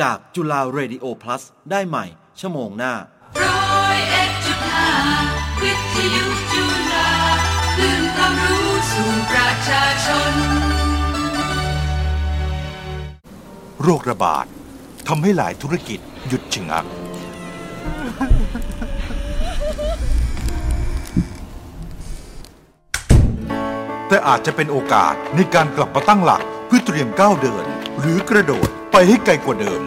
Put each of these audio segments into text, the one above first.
จากจุฬาเรดิโอ plus ได้ใหม่ ชั่วโมงหน้าร้อยเอ็ดจุดห้าวิทยุจุฬาคลื่นความรู้สู่ประชาชน โรคระบาดทำให้หลายธุรกิจหยุดชะงัก แต่อาจจะเป็นโอกาสในการกลับมาตั้งหลักเพื่อเตรียมก้าวเดิน หรือกระโดด ไปให้ไกลกว่าเดิม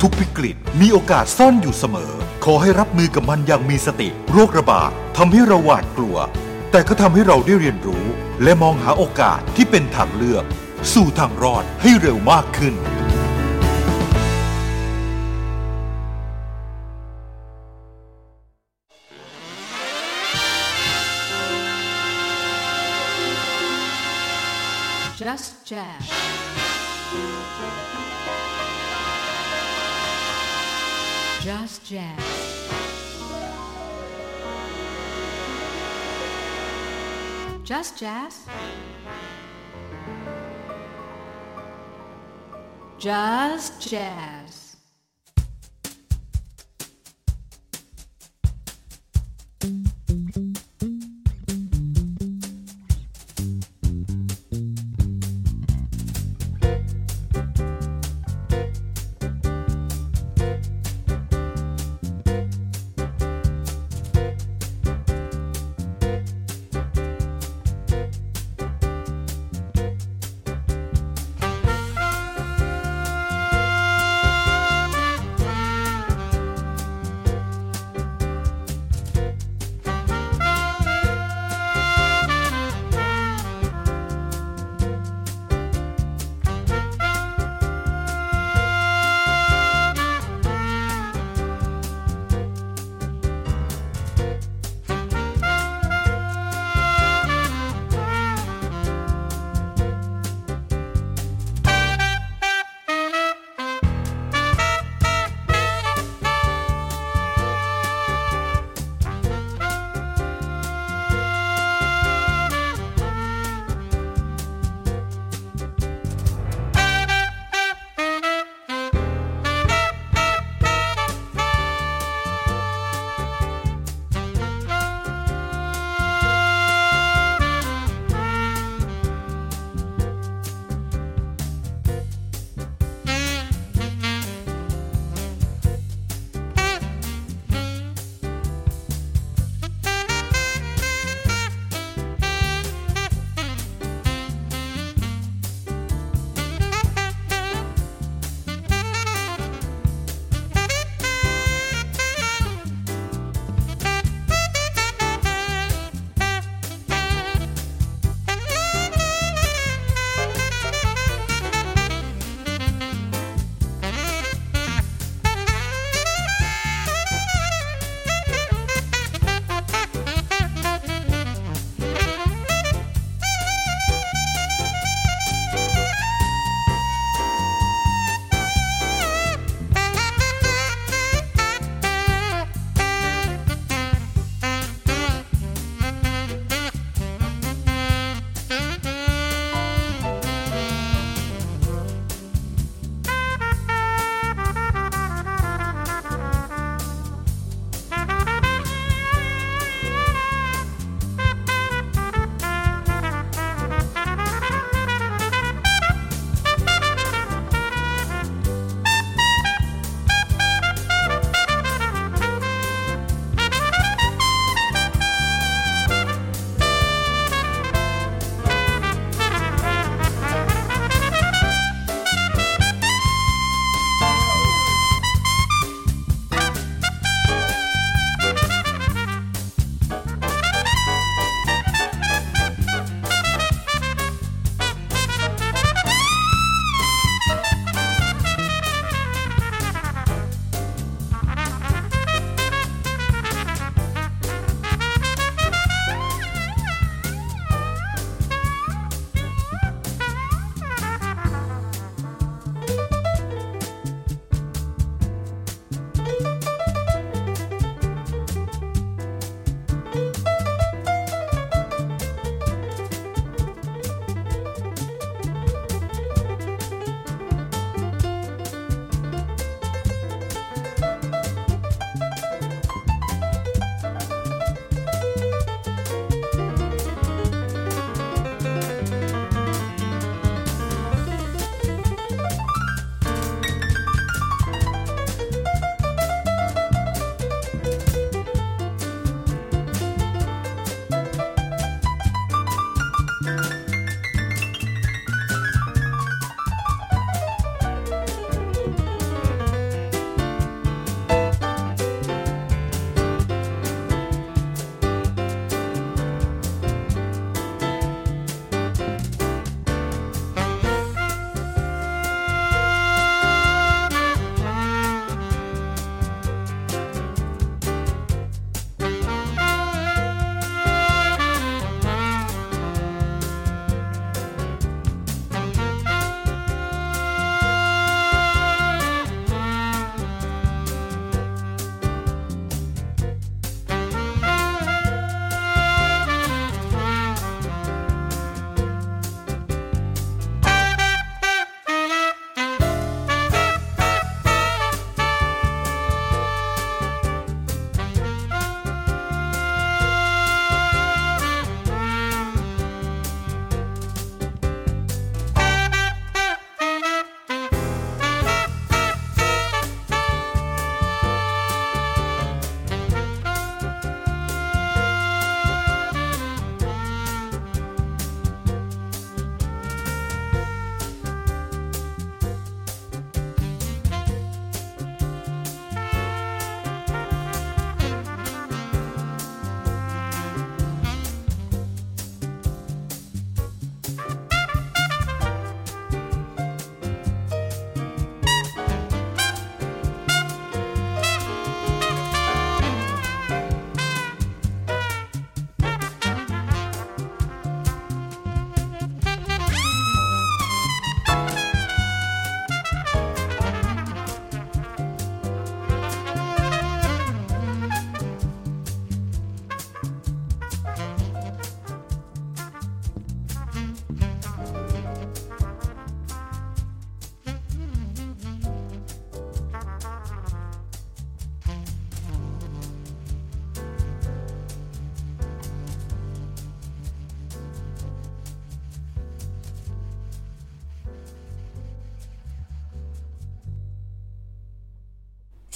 ทุกวิกฤตมีโอกาสซ่อนอยู่เสมอ ขอให้รับมือกับมันอย่างมีสติ โรคระบาดทำให้เราหวาดกลัว แต่ก็ทำให้เราได้เรียนรู้ และมองหาโอกาสที่เป็นทางเลือก สู่ทางรอดให้เร็วมากขึ้น Jazz? Just Jazz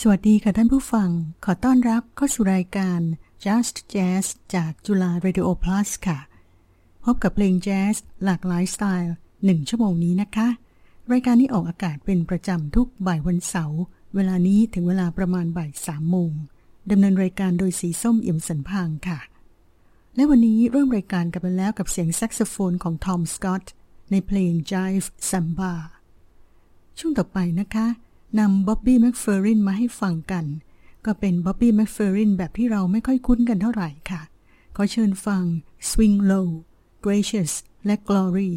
สวัสดีค่ะท่านผู้ฟัง ขอต้อนรับเข้าสู่รายการ Just Jazz จากจุฬา Radio Plus ค่ะ พบกับเพลงแจ๊สหลากหลายสไตล์หนึ่งชั่วโมงนี้นะคะ รายการนี้ออกอากาศเป็นประจำทุกบ่ายวันเสาร์ เวลานี้ถึงเวลาประมาณบ่ายสามโมงดำเนินรายการโดยสีส้มเอี่ยมสันพางค่ะ และวันนี้เริ่มรายการกันไปแล้วกับเสียงแซกโซโฟนของทอมสกอตต์ในเพลง Jive Samba ช่วงต่อไปนะคะ นำบ๊อบบี้แม็กเฟอรินมาให้ฟังกัน ก็เป็นบ๊อบบี้แม็กเฟอรินแบบที่เราไม่ค่อยคุ้นกันเท่าไหร่ค่ะ ขอเชิญฟัง Swing Low Gracious และ Glory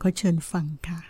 ขอเชิญฟังค่ะ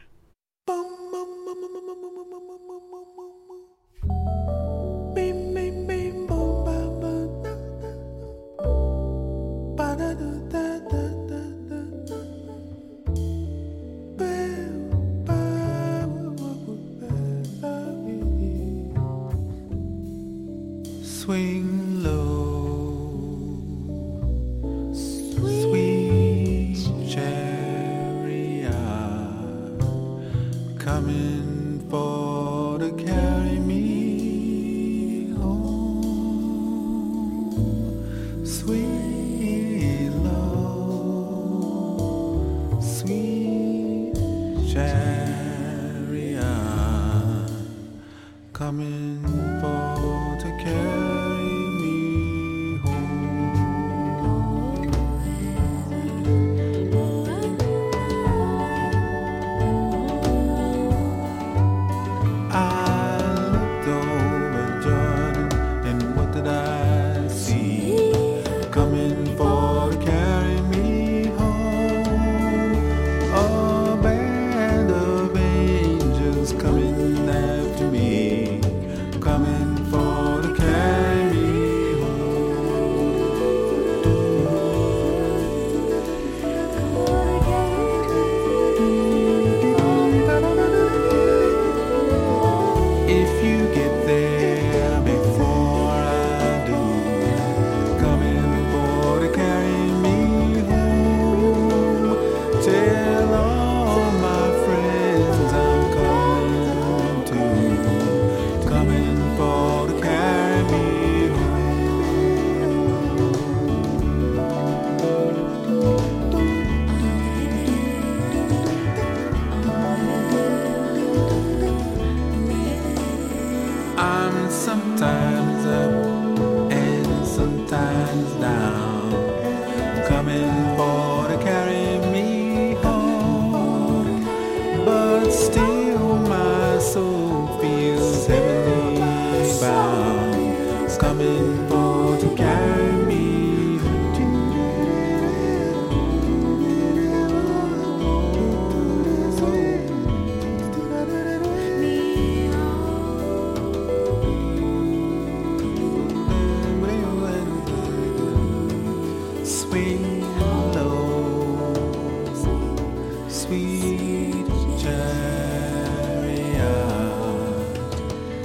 chariot,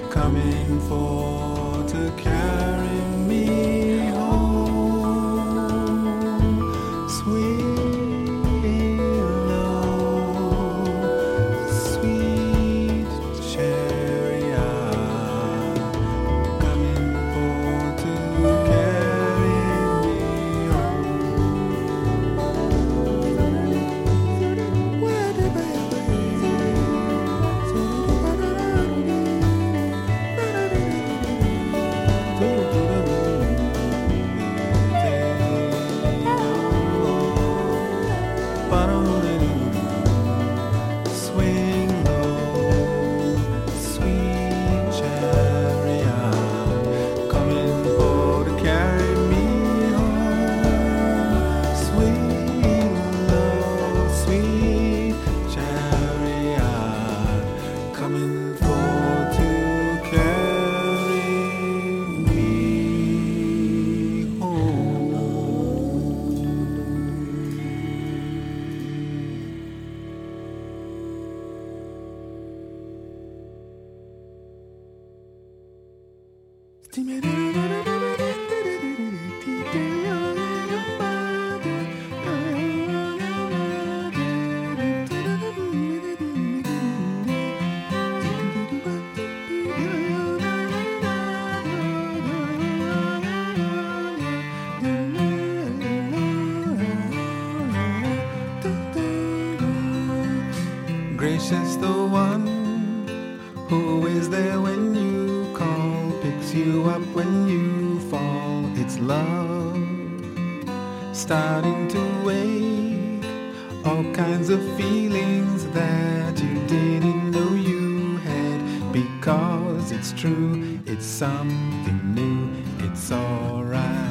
coming for it's love starting to wake all kinds of feelings that you didn't know you had because it's true, it's something new, it's alright.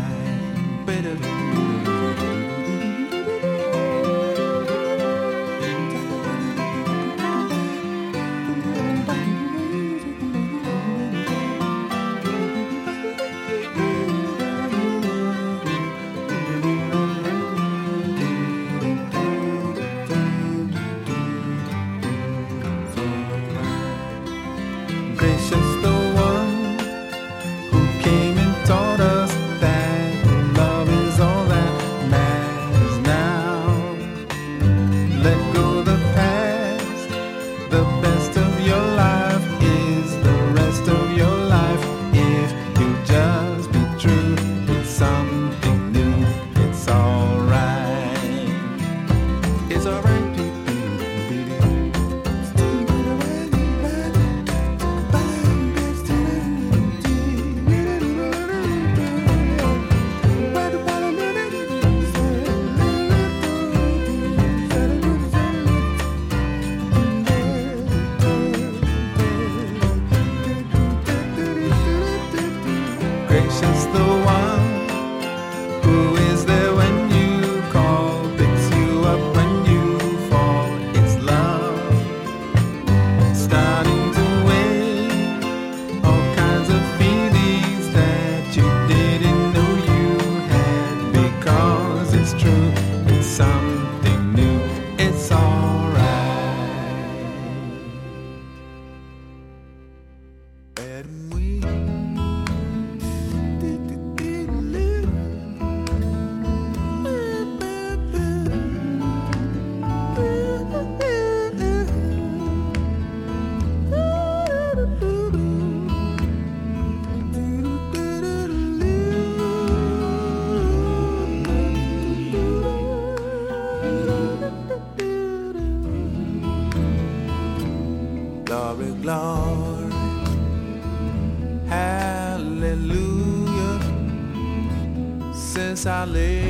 lei.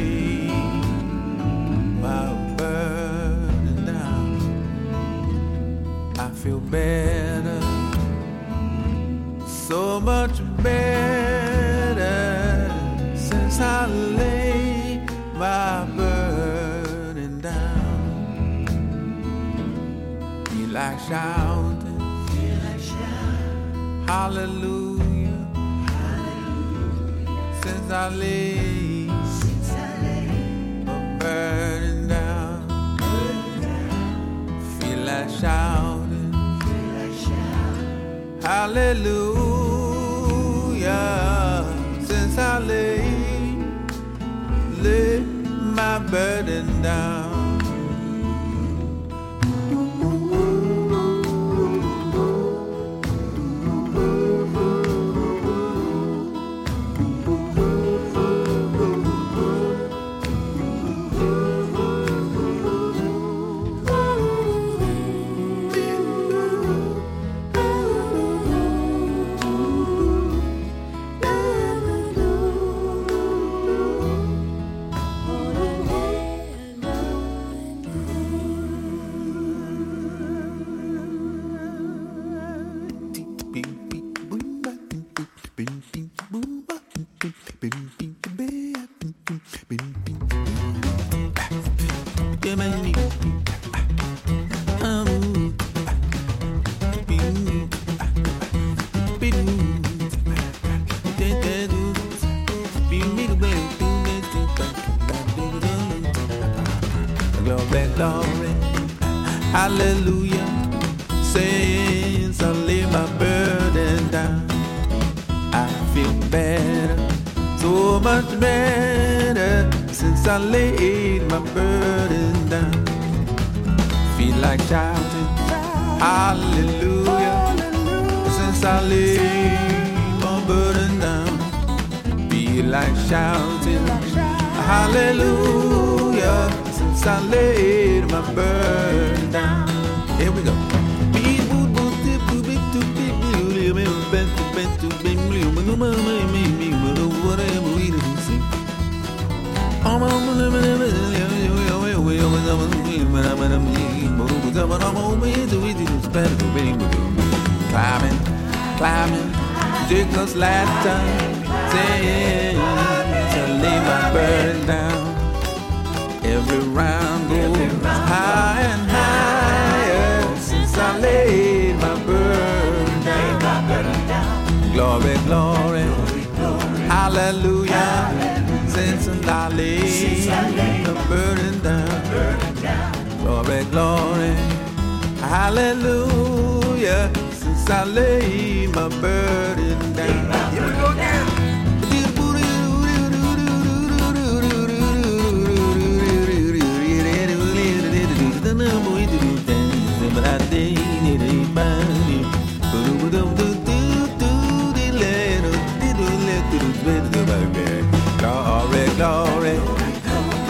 Hallelujah. Since I laid my burden down. Here we go again.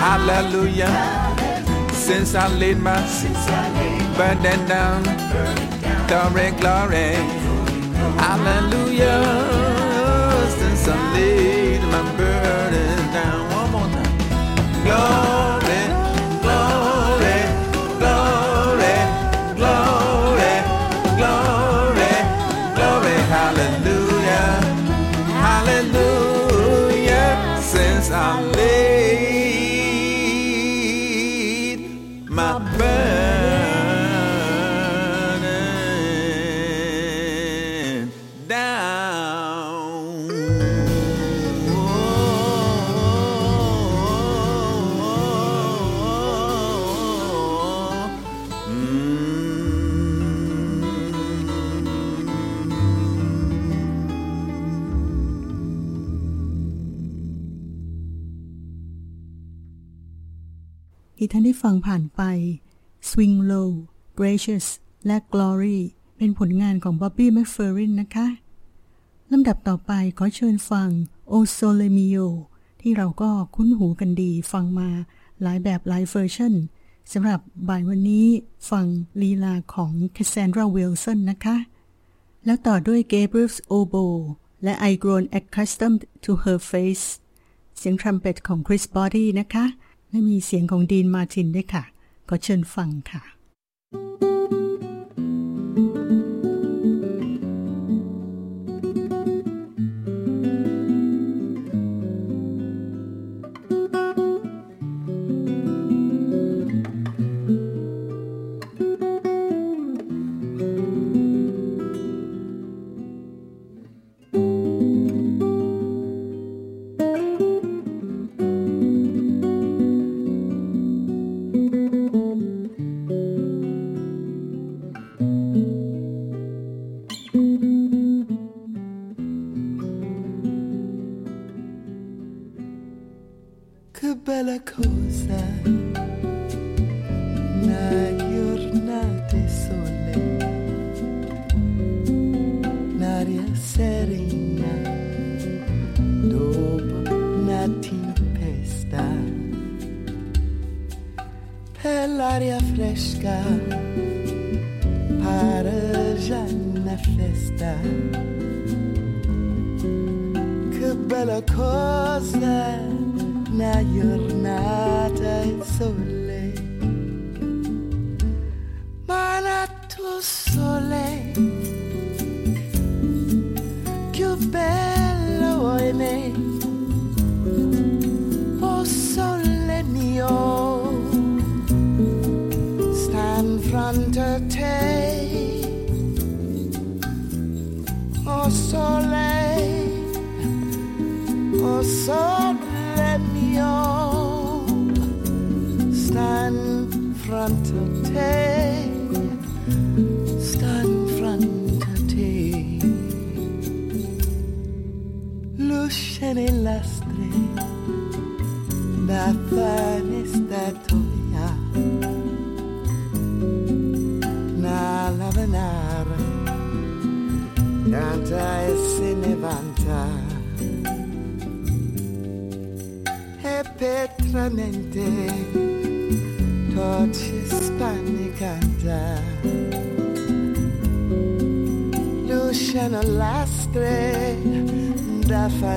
Hallelujah. Since I laid my burden down, glory, glory, hallelujah. Since I laid my burden down, one more time. Glory, ท่านได้ฟังผ่านไป Swing Low Gracious และ Glory เป็นผลงานของ Bobby McFerrin นะคะลำดับต่อไปขอเชิญฟัง O Sole Mio ที่เราก็คุ้นหูกันดีฟังมาหลายแบบหลายเวอร์ชันสำหรับบ่ายวันนี้ฟังลีลาของ Cassandra Wilson นะคะ แล้วต่อด้วย Gabriel's Oboe และ I Grown Accustomed to Her Face เสียงทรัมเป็ตของ Chris Body นะคะ และมีเสียงของดีนมาร์ตินด้วยค่ะขอเชิญฟังค่ะ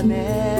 ね。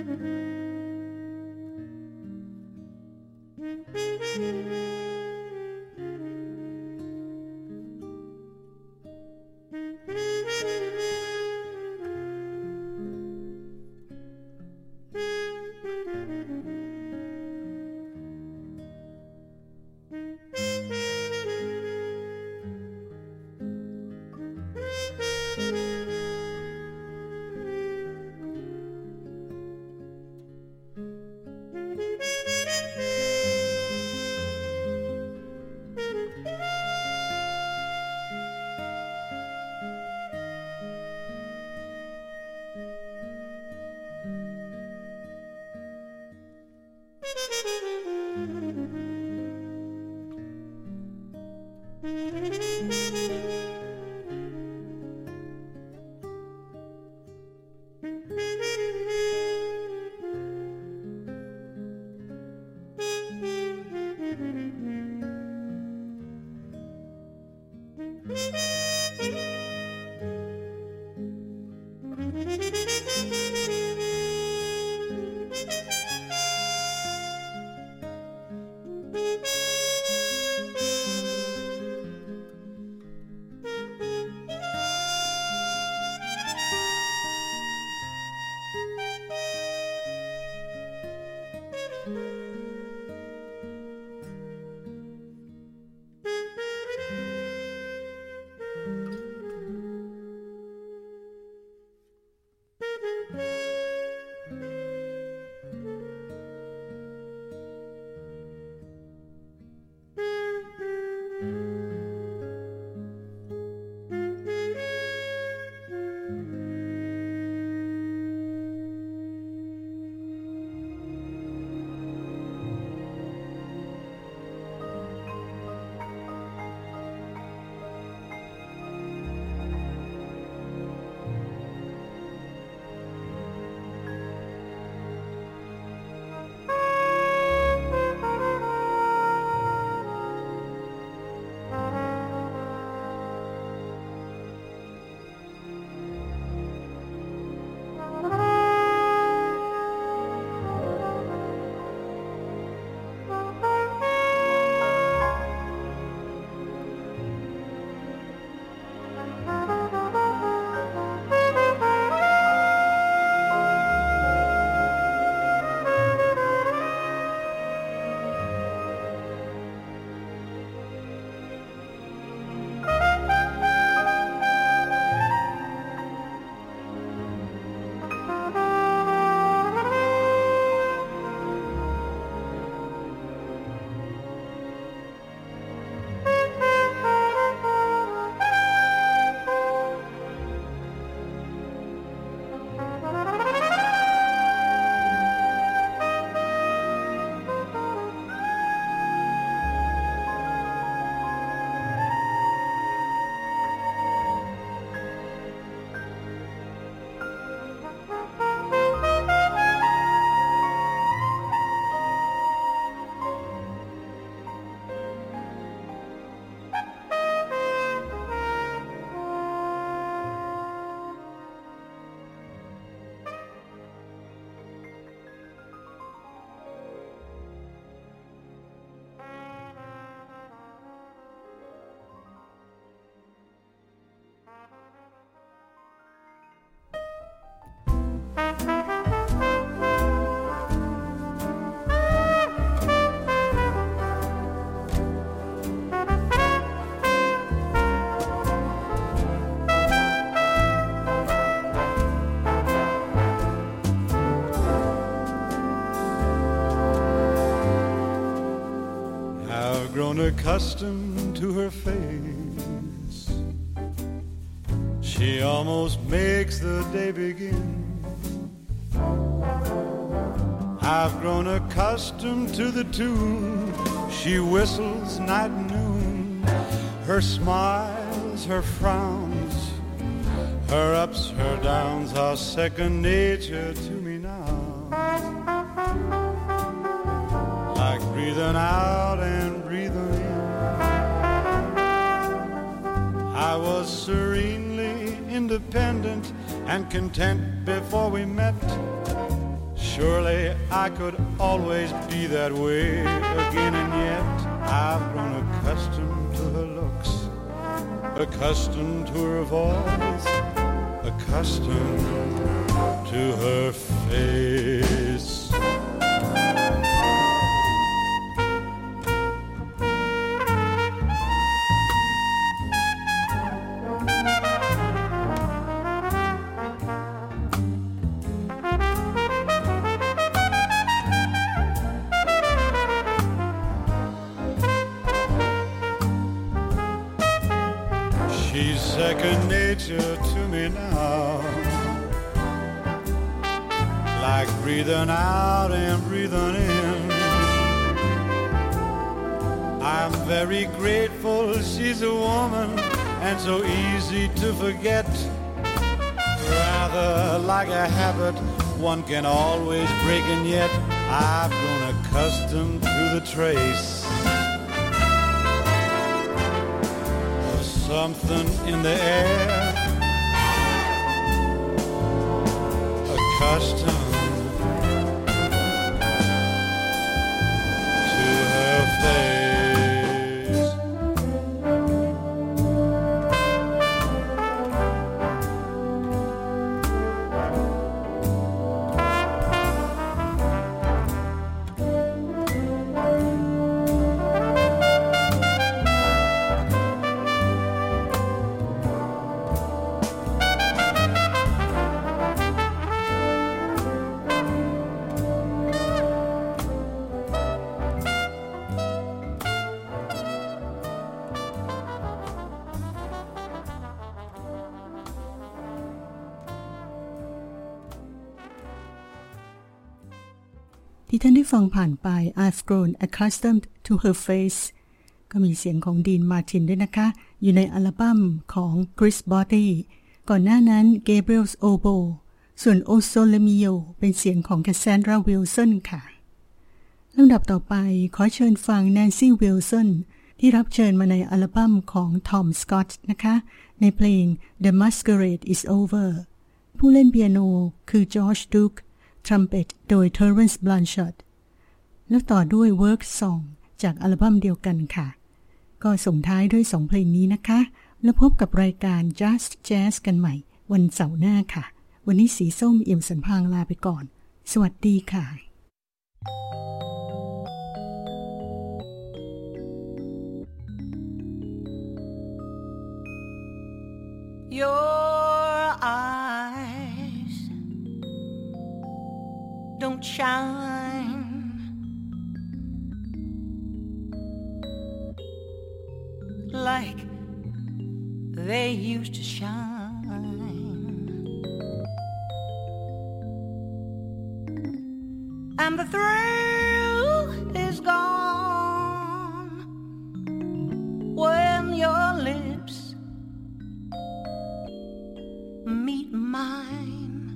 Mm-hmm. Grown accustomed to her face. She almost makes the day begin. I've grown accustomed to the tune she whistles night and noon. Her smiles, her frowns, her ups, her downs are second nature to and content before we met. Surely I could always be that way again, and yet I've grown accustomed to her looks, accustomed to her voice, accustomed to her face. And so easy to forget. Rather like a habit one can always break, and yet I've grown accustomed to the trace. of something in the air. Accustomed ฟังผ่านไป I've grown accustomed to her face ก็มีเสียงของดีนมาตินด้วยนะคะ อยู่ในอัลบั้มของ Chris Botti ก่อนหน้านั้น Gabriel's Oboe ส่วน O Sole Mio เป็นเสียงของ Cassandra Wilson ค่ะลำดับต่อไปขอเชิญฟัง Nancy Wilson ที่รับเชิญมาในอัลบั้มของ Tom Scott นะคะ ในเพลง The Masquerade is Over ผู้เล่นเปียโนคือ George Duke ทรัมเป็ตโดย Terence Blanchard แล้วต่อด้วย Work Song จากอัลบั้มเดียวกันค่ะ ก็ส่งท้ายด้วยสองเพลงนี้นะคะ แล้วพบกับรายการ Just Jazz กันใหม่ วันเสาร์หน้าค่ะ วันนี้สีส้มเอี่ยมสันพางลาไปก่อน สวัสดีค่ะ Your eyes don't shine like they used to shine. And the thrill is gone when your lips meet mine.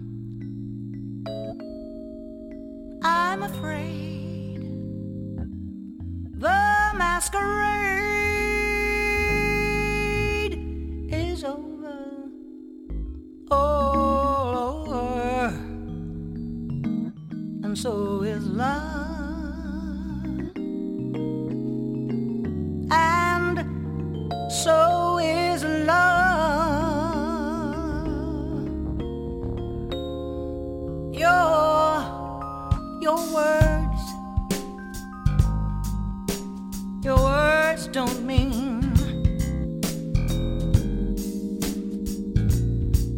I'm afraid the masquerade so is love. And so is love. Your your words, your words don't mean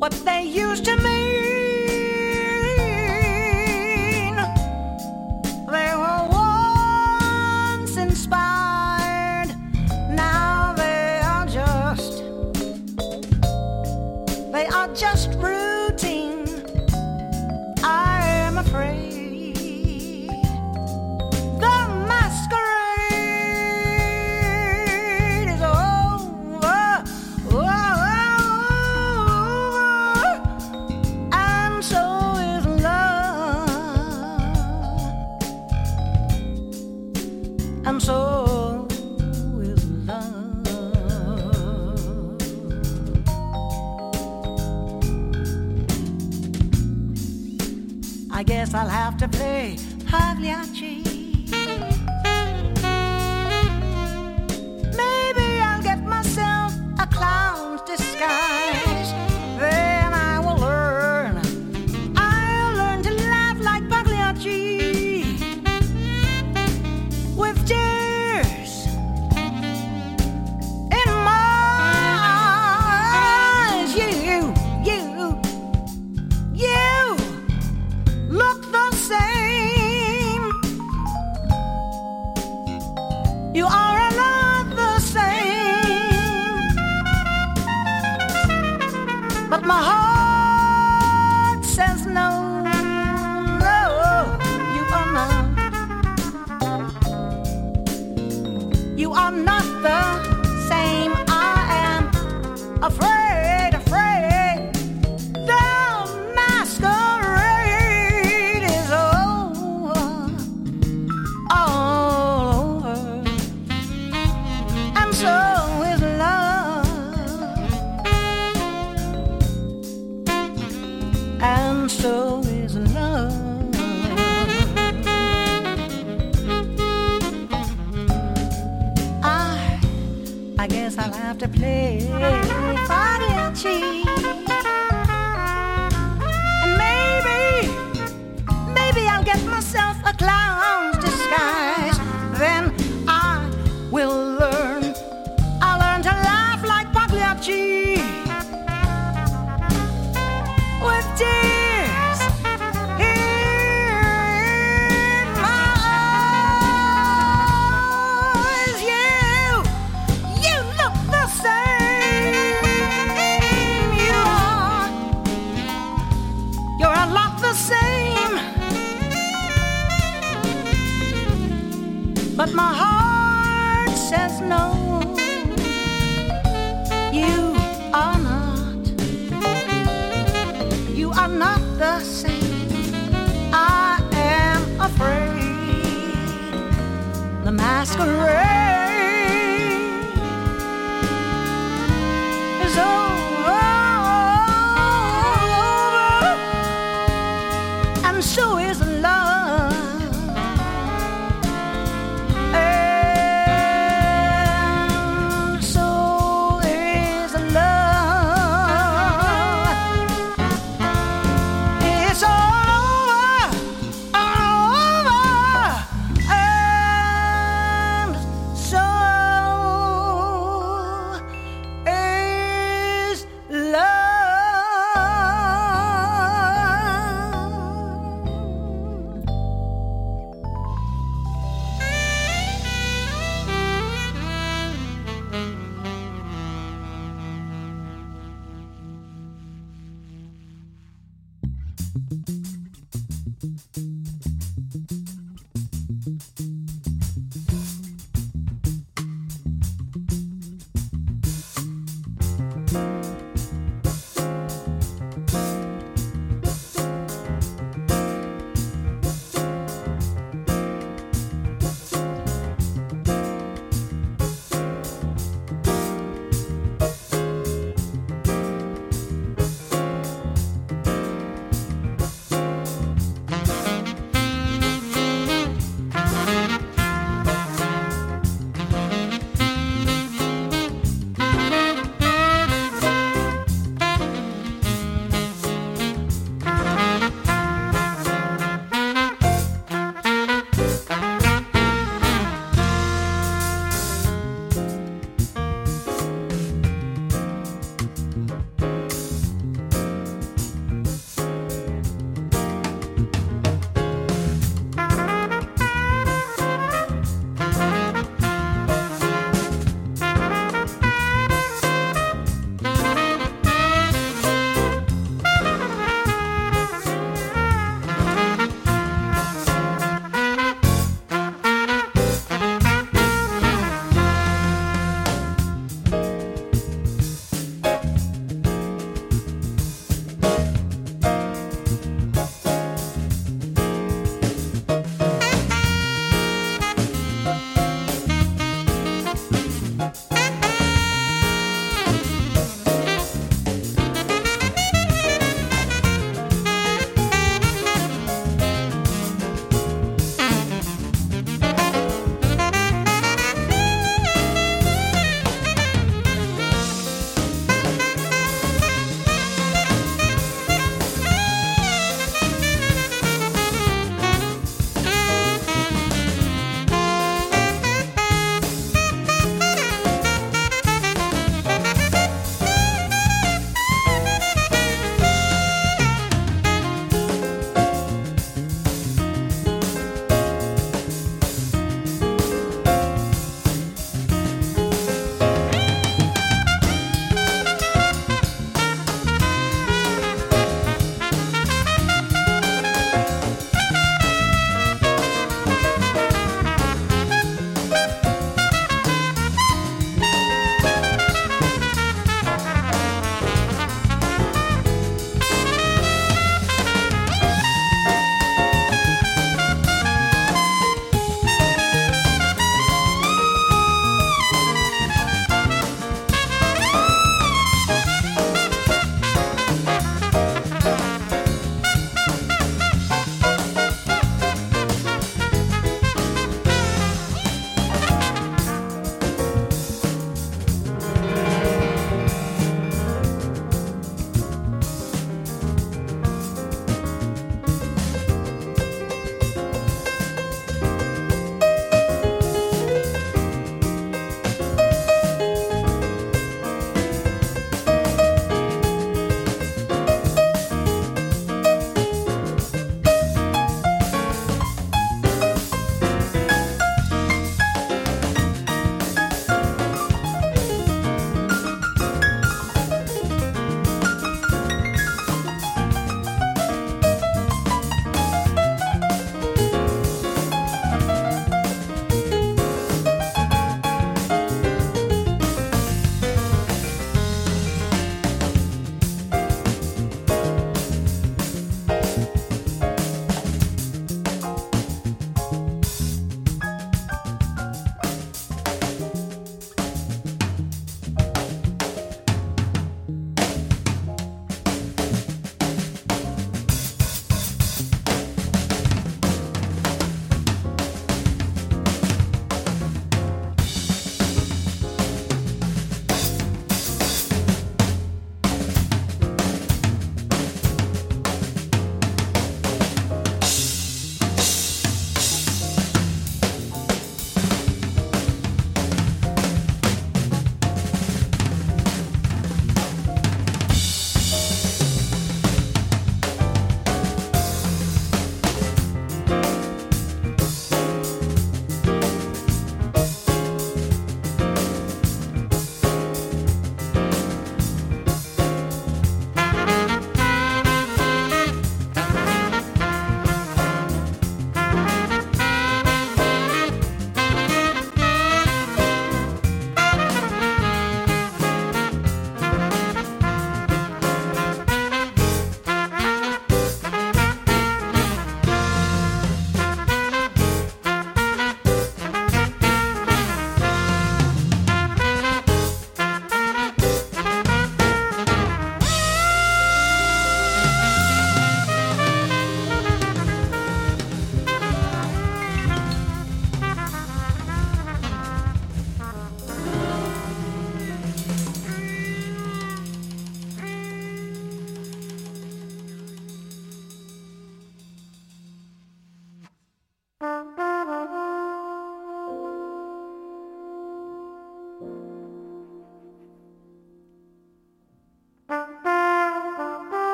what they used to mean.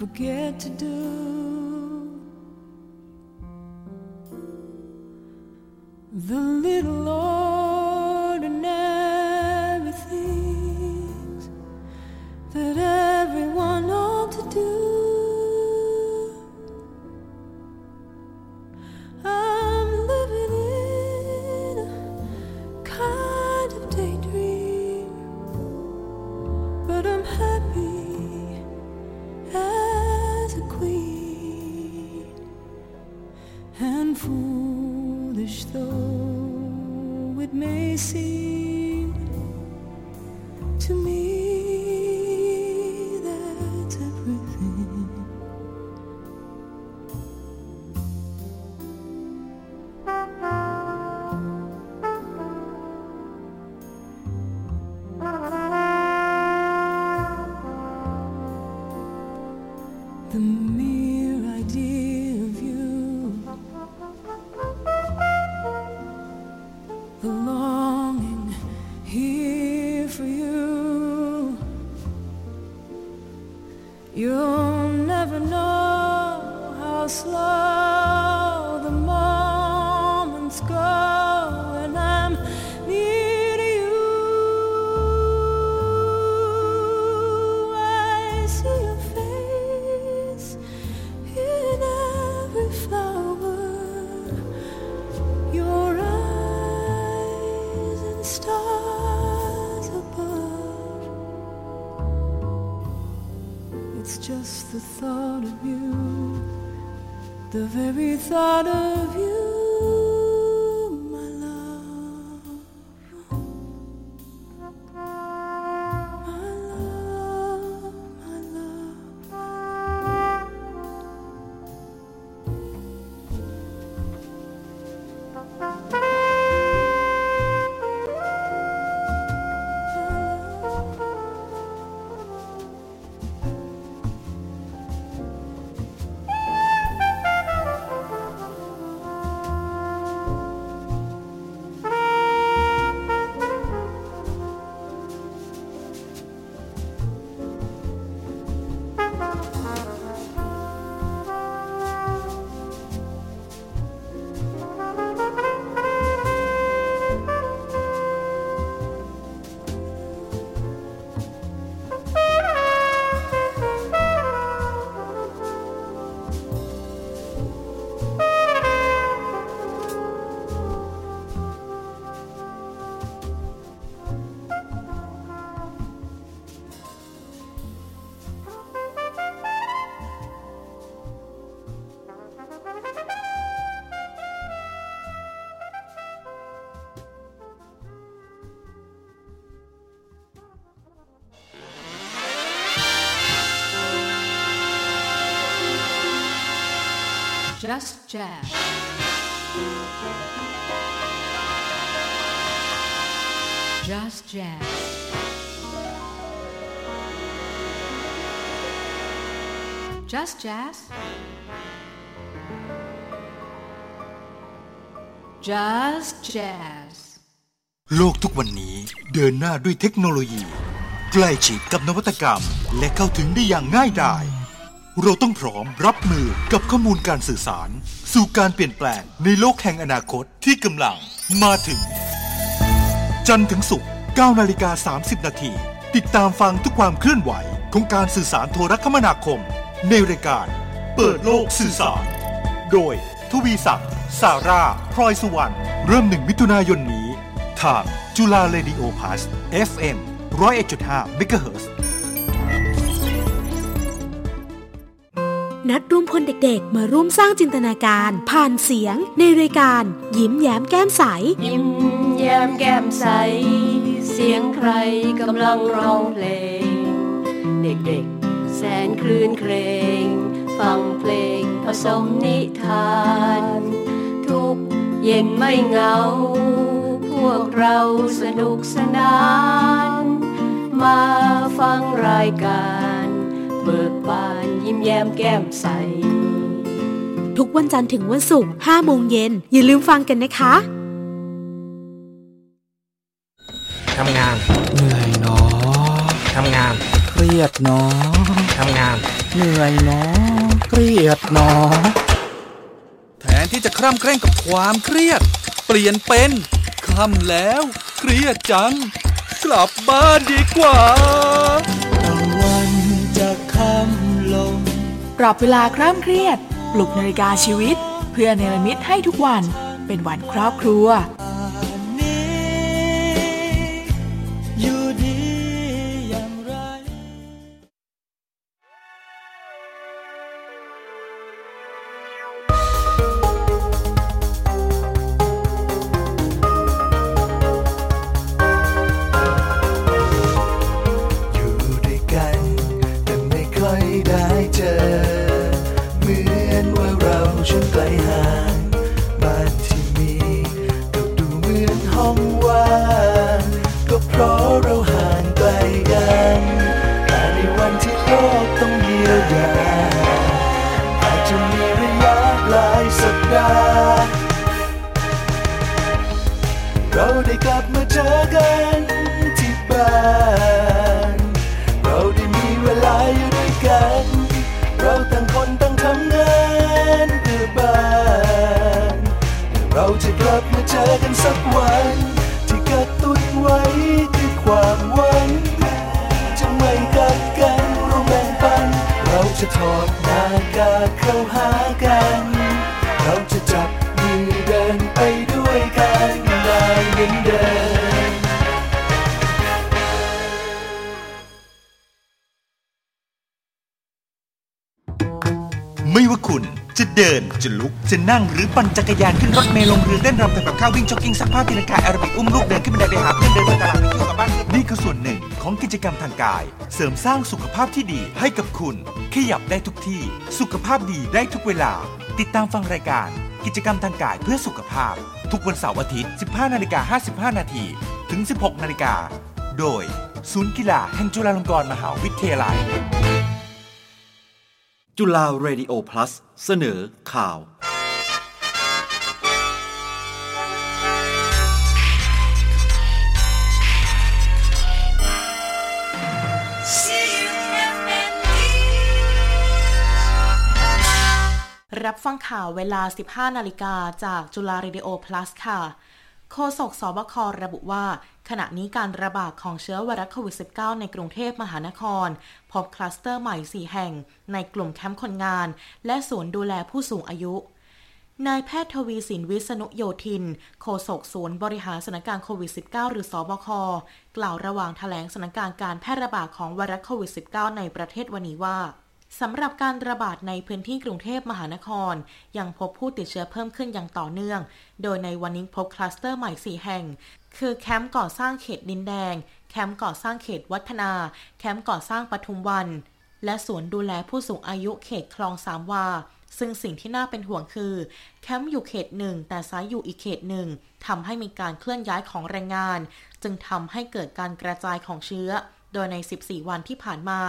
Forget to do. The thought of you, the very thought of you, Jazz. Just Jazz. Just Jazz. Just Jazz. โลกทุกวันนี้เดินหน้าด้วยเทคโนโลยี ใกล้ชิดกับนวัตกรรม และเข้าถึงได้อย่างง่ายดาย เราต้องพร้อมรับมือกับข้อมูลการสื่อสาร สู่การเปลี่ยนแปลงในโลกแห่งอนาคตที่กำลังมาถึง จันทร์ถึงศุกร์9นาฬิกา 30 นาทีติดตามฟังทุกความเคลื่อนไหวของการสื่อสารโทรคมนาคม ในรายการ เปิดโลกสื่อสาร โดย ทวีศักดิ์สาราพลอยสุวรรณเริ่มหนึ่งมิถุนายนนี้ ทางจุฬาเรดิโอพาส FM 101.5 MHz นัดรวมพลเด็กๆ มาร่วมสร้างจินตนาการ ผ่านเสียง ในรายการ ยิ้มแย้มแก้มใส ยิ้มแย้มแก้มใส เสียงใครกำลังร้องเพลง เด็กๆ แสนคลื่นเครง ฟังเพลงผสมนิทาน ทุกเย็นไม่เหงา พวกเราสนุกสนาน มาฟังรายการ เบิกบานยิ้มแย้มแก้มใส ทุกวันจันทร์ถึงวันศุกร์5โมงเย็นอย่าลืมฟังกันนะคะทำงานเหนื่อยเนาะทำงานเครียดเนาะทำงานเหนื่อยเนาะเครียดเนาะแทนที่จะคร่ำเคร่งกับความเครียด เปลี่ยนเป็นค่ำแล้ว เครียดจัง กลับบ้านดีกว่า ปรับเวลาคร่ำเครียด ปลุกนาฬิกาชีวิต เพื่อเนรมิตให้ทุกวันเป็นวันครอบครัว นั่งหรือปั่นจักรยานขึ้นรถเมล์ลงเรือเต้นรำทำกับข้าววิ่งจ็อกกิ้งซักผ้าตีลังกาแอโรบิกอุ้มลูกเดินขึ้นบันไดไปหาเพื่อนเดินไปตลาดไปเที่ยวกับบ้านนี่คือส่วนหนึ่งของกิจกรรมทางกาย เสริมสร้างสุขภาพที่ดีให้กับคุณ ขยับได้ทุกที่ สุขภาพดีได้ทุกเวลา ติดตามฟังรายการ กิจกรรมทางกายเพื่อสุขภาพ ทุกวันเสาร์อาทิตย์ 15 นาฬิกา55 นาทีถึง 16 นาฬิกาโดยศูนย์กีฬาแห่งจุฬาลงกรณ์มหาวิทยาลัย จุฬาเรดิโอ plus เสนอข่าว รับฟังข่าวเวลา 15 นาฬิกาจากจุฬาเรดิโอ plus ค่ะ โฆษกสบคระบุว่า ขณะนี้การระบาดของเชื้อไวรัสโควิด -19 ในกรุงเทพมหานคร พบคลัสเตอร์ใหม่ 4 แห่ง ในกลุ่มแคมป์คนงาน และศูนย์ดูแลผู้สูงอายุนายแพทย์ทวีสินวิษณุโยธิน โฆษกศูนย์บริหารสถานการณ์โควิด -19 หรือศบค กล่าวระหว่างแถลงสถานการณ์การแพร่ระบาดของไวรัสโควิด -19 ในประเทศวันนี้ว่า สำหรับการระบาดในพื้นที่กรุงเทพมหานคร ยังพบผู้ติดเชื้อเพิ่มขึ้นอย่างต่อเนื่อง โดยในวันนี้พบคลัสเตอร์ใหม่ 4 แห่ง คือแคมป์ก่อสร้างเขตดินแดง แคมป์ก่อสร้างเขตวัฒนา แคมป์ก่อสร้างปทุมวัน และศูนดูแลผู้สูงอายุเขตคลองสามวาซึ่งสิ่งที่น่าเป็นห่วงคือ แคมป์อยู่เขตหนึ่งแต่ซ้ายอยู่อีกเขตหนึ่งทำให้มีการเคลื่อนย้ายของแรงงาน จึงทำให้เกิดการกระจายของเชื้อ โดยใน 14 วันที่ผ่านมา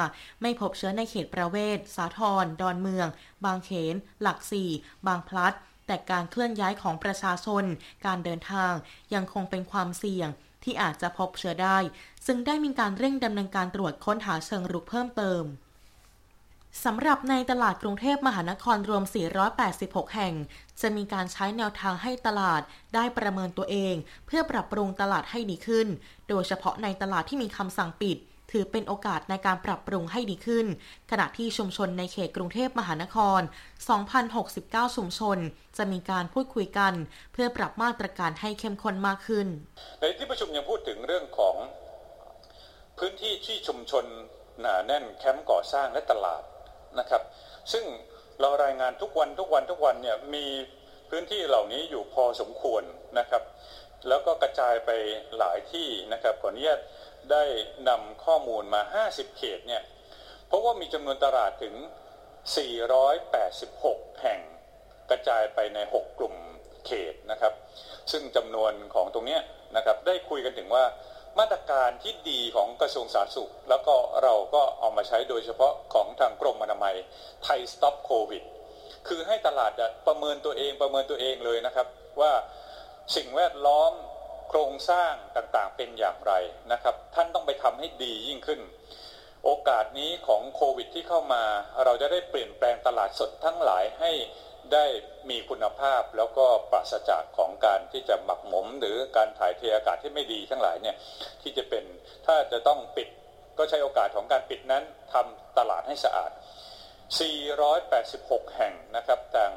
ไม่พบเชื้อในเขตประเวศ สาทรดอนเมือง บางเขน หลักสี่ บางพลัด แต่การเคลื่อนย้ายของประชาชน การเดินทางยังคงเป็นความเสี่ยงที่อาจจะพบเชื้อได้ ซึ่งได้มีการเร่งดำเนินการตรวจค้นหาเชิงรุกเพิ่มเติมสำหรับในตลาดกรุงเทพมหานครรวม 486 แห่ง จะมีการใช้แนวทางให้ตลาดได้ประเมินตัวเอง เพื่อปรับปรุงตลาดให้ดีขึ้น โดยเฉพาะในตลาดที่มีคำสั่งปิด ถือเป็นโอกาสในการปรับปรุงให้ดีขึ้น ขณะที่ชุมชนในเขตกรุงเทพมหานคร 2,069 ชุมชน จะมีการพูดคุยกัน เพื่อปรับมาตรการให้เข้มข้นมากขึ้น ในที่ประชุมยังพูดถึงเรื่องของพื้นที่ที่ชุมชนหนาแน่นแคมป์ก่อสร้างและตลาดนะครับ ซึ่งเรารายงานทุกวันทุกวันทุกวันเนี่ยมีพื้นที่เหล่านี้อยู่พอสมควรนะครับ แล้วก็กระจายไปหลายที่นะครับขออนุญาต ได้นำข้อมูลมา 50 เขตเนี่ยเพราะว่ามีจำนวนตลาดถึง 486 แห่งกระจายไปใน 6 กลุ่มเขตนะครับ ซึ่งจำนวนของตรงนี้นะครับได้คุยกันถึงว่ามาตรการที่ดีของกระทรวงสาธารณสุข แล้วก็เราก็เอามาใช้โดยเฉพาะของทางกรมอนามัยไทยสต็อปโควิดคือให้ตลาดประเมินตัวเองประเมินตัวเองเลยนะครับ ว่าสิ่งแวดล้อม โครงสร้างต่างๆเป็นอย่างไรนะครับ ท่านต้องไปทำให้ดียิ่งขึ้น โอกาสนี้ของโควิดที่เข้ามา เราจะได้เปลี่ยนแปลงตลาดสดทั้งหลายให้ได้มีคุณภาพแล้วก็ปราศจากของการที่จะหมักหมม หรือการถ่ายเทอากาศที่ไม่ดีทั้งหลายเนี่ยที่จะเป็นถ้าจะต้องปิดก็ใช้โอกาสของการปิดนั้นทำตลาดให้สะอาด 486 แห่งนะครับทาง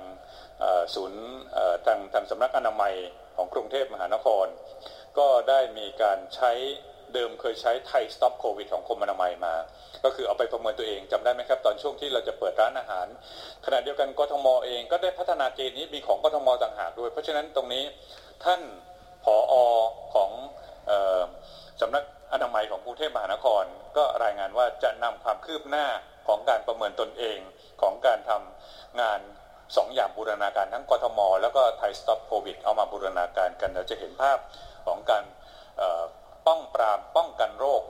ศูนย์ทางทางสำนักอนามัย ของกรุงเทพมหานคร ก็ได้มีการใช้เดิมเคยใช้ไทยสต็อปโควิดของกรมอนามัยมา ก็คือเอาไปประเมินตัวเองจำได้ไหมครับ ตอนช่วงที่เราจะเปิดร้านอาหาร ขณะเดียวกันกทมเองก็ได้พัฒนาเกณฑ์นี้มีของกทมต่างหากด้วย เพราะฉะนั้นตรงนี้ท่านผออของสำนักอนามัยของกรุงเทพมหานคร ก็รายงานว่าจะนำความคืบหน้าของการประเมินตนเองของการทำงาน สองอย่างบูรณาการทั้งกทม แล้วก็ Thai Stop COVID เอามาบูรณาการกันเราจะเห็นภาพของการป้องปรามป้องกันโรค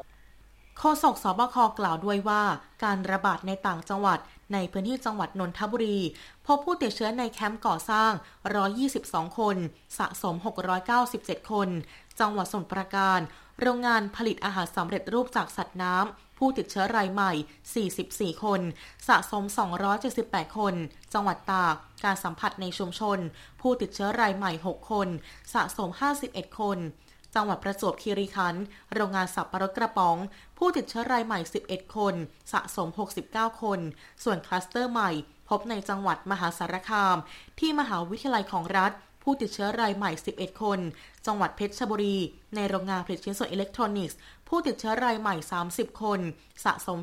โฆษกศบคกล่าวด้วยว่า การระบาดในต่างจังหวัดในพื้นที่จังหวัดนนทบุรี พบผู้ติดเชื้อในแคมป์ก่อสร้าง 122 คน สะสม 697 คน จังหวัดสมุทรปราการ โรงงานผลิตอาหารสำเร็จรูปจากสัตว์น้ำ ผู้ติดเชื้อรายใหม่ 44 คน สะสม 278 คน จังหวัดตาก การสัมผัสในชุมชน ผู้ติดเชื้อรายใหม่ 6 คน สะสม 51 คน จังหวัดประจวบคีรีขันธ์ โรงงานสับปะรดกระป๋อง ผู้ติดเชื้อรายใหม่ 11 คน สะสม 69 คน ส่วนคลัสเตอร์ใหม่ พบในจังหวัดมหาสารคาม ที่มหาวิทยาลัยของรัฐ ผู้ติดเชื้อรายใหม่ 11 คน จังหวัดเพชรบุรี ในโรงงานผลิตชิ้นส่วนอิเล็กทรอนิกส์ ผู้ติดเชื้อรายใหม่ 30 คน สะสม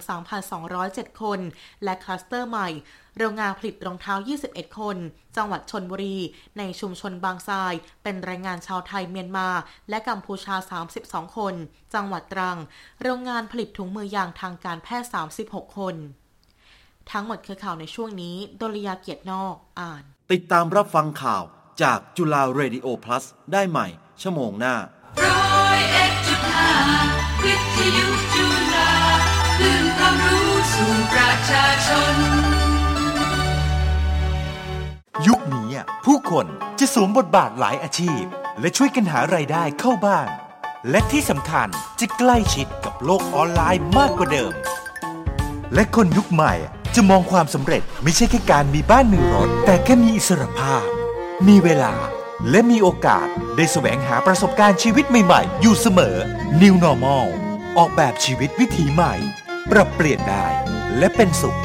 3,207 คน และคลัสเตอร์ใหม่ โรงงานผลิตรองเท้า 21 คน จังหวัดชนบุรี ในชุมชนบางทราย เป็นแรงงานชาวไทยเมียนมา และกัมพูชา 32 คน จังหวัดตรัง โรงงานผลิตถุงมือยางทางการแพทย์ 36 คน ทั้งหมดคือข่าวในช่วงนี้ ดลยาเกียรตินอก อ่าน ติดตามรับฟังข่าว จากจุฬาเรดิโอ plus ได้ใหม่ ชั่วโมงหน้าร้อยเอ็ดจุดห้าวิทยุจุฬาคลื่นความรู้สู่ประชาชน ยุคนี้อะผู้คนจะสวมบทบาทหลายอาชีพ และช่วยกันหารายได้เข้าบ้าน และที่สำคัญจะใกล้ชิดกับโลกออนไลน์มากกว่าเดิม และคนยุคใหม่จะมองความสำเร็จไม่ใช่แค่การมีบ้านหนึ่งรถแต่แค่มีอิสรภาพ มีเวลาและมีโอกาสได้แสวงหาประสบการณ์ชีวิตใหม่ๆ อยู่เสมอ New Normal ออกแบบชีวิตวิถีใหม่ ปรับเปลี่ยนได้และเป็นสุข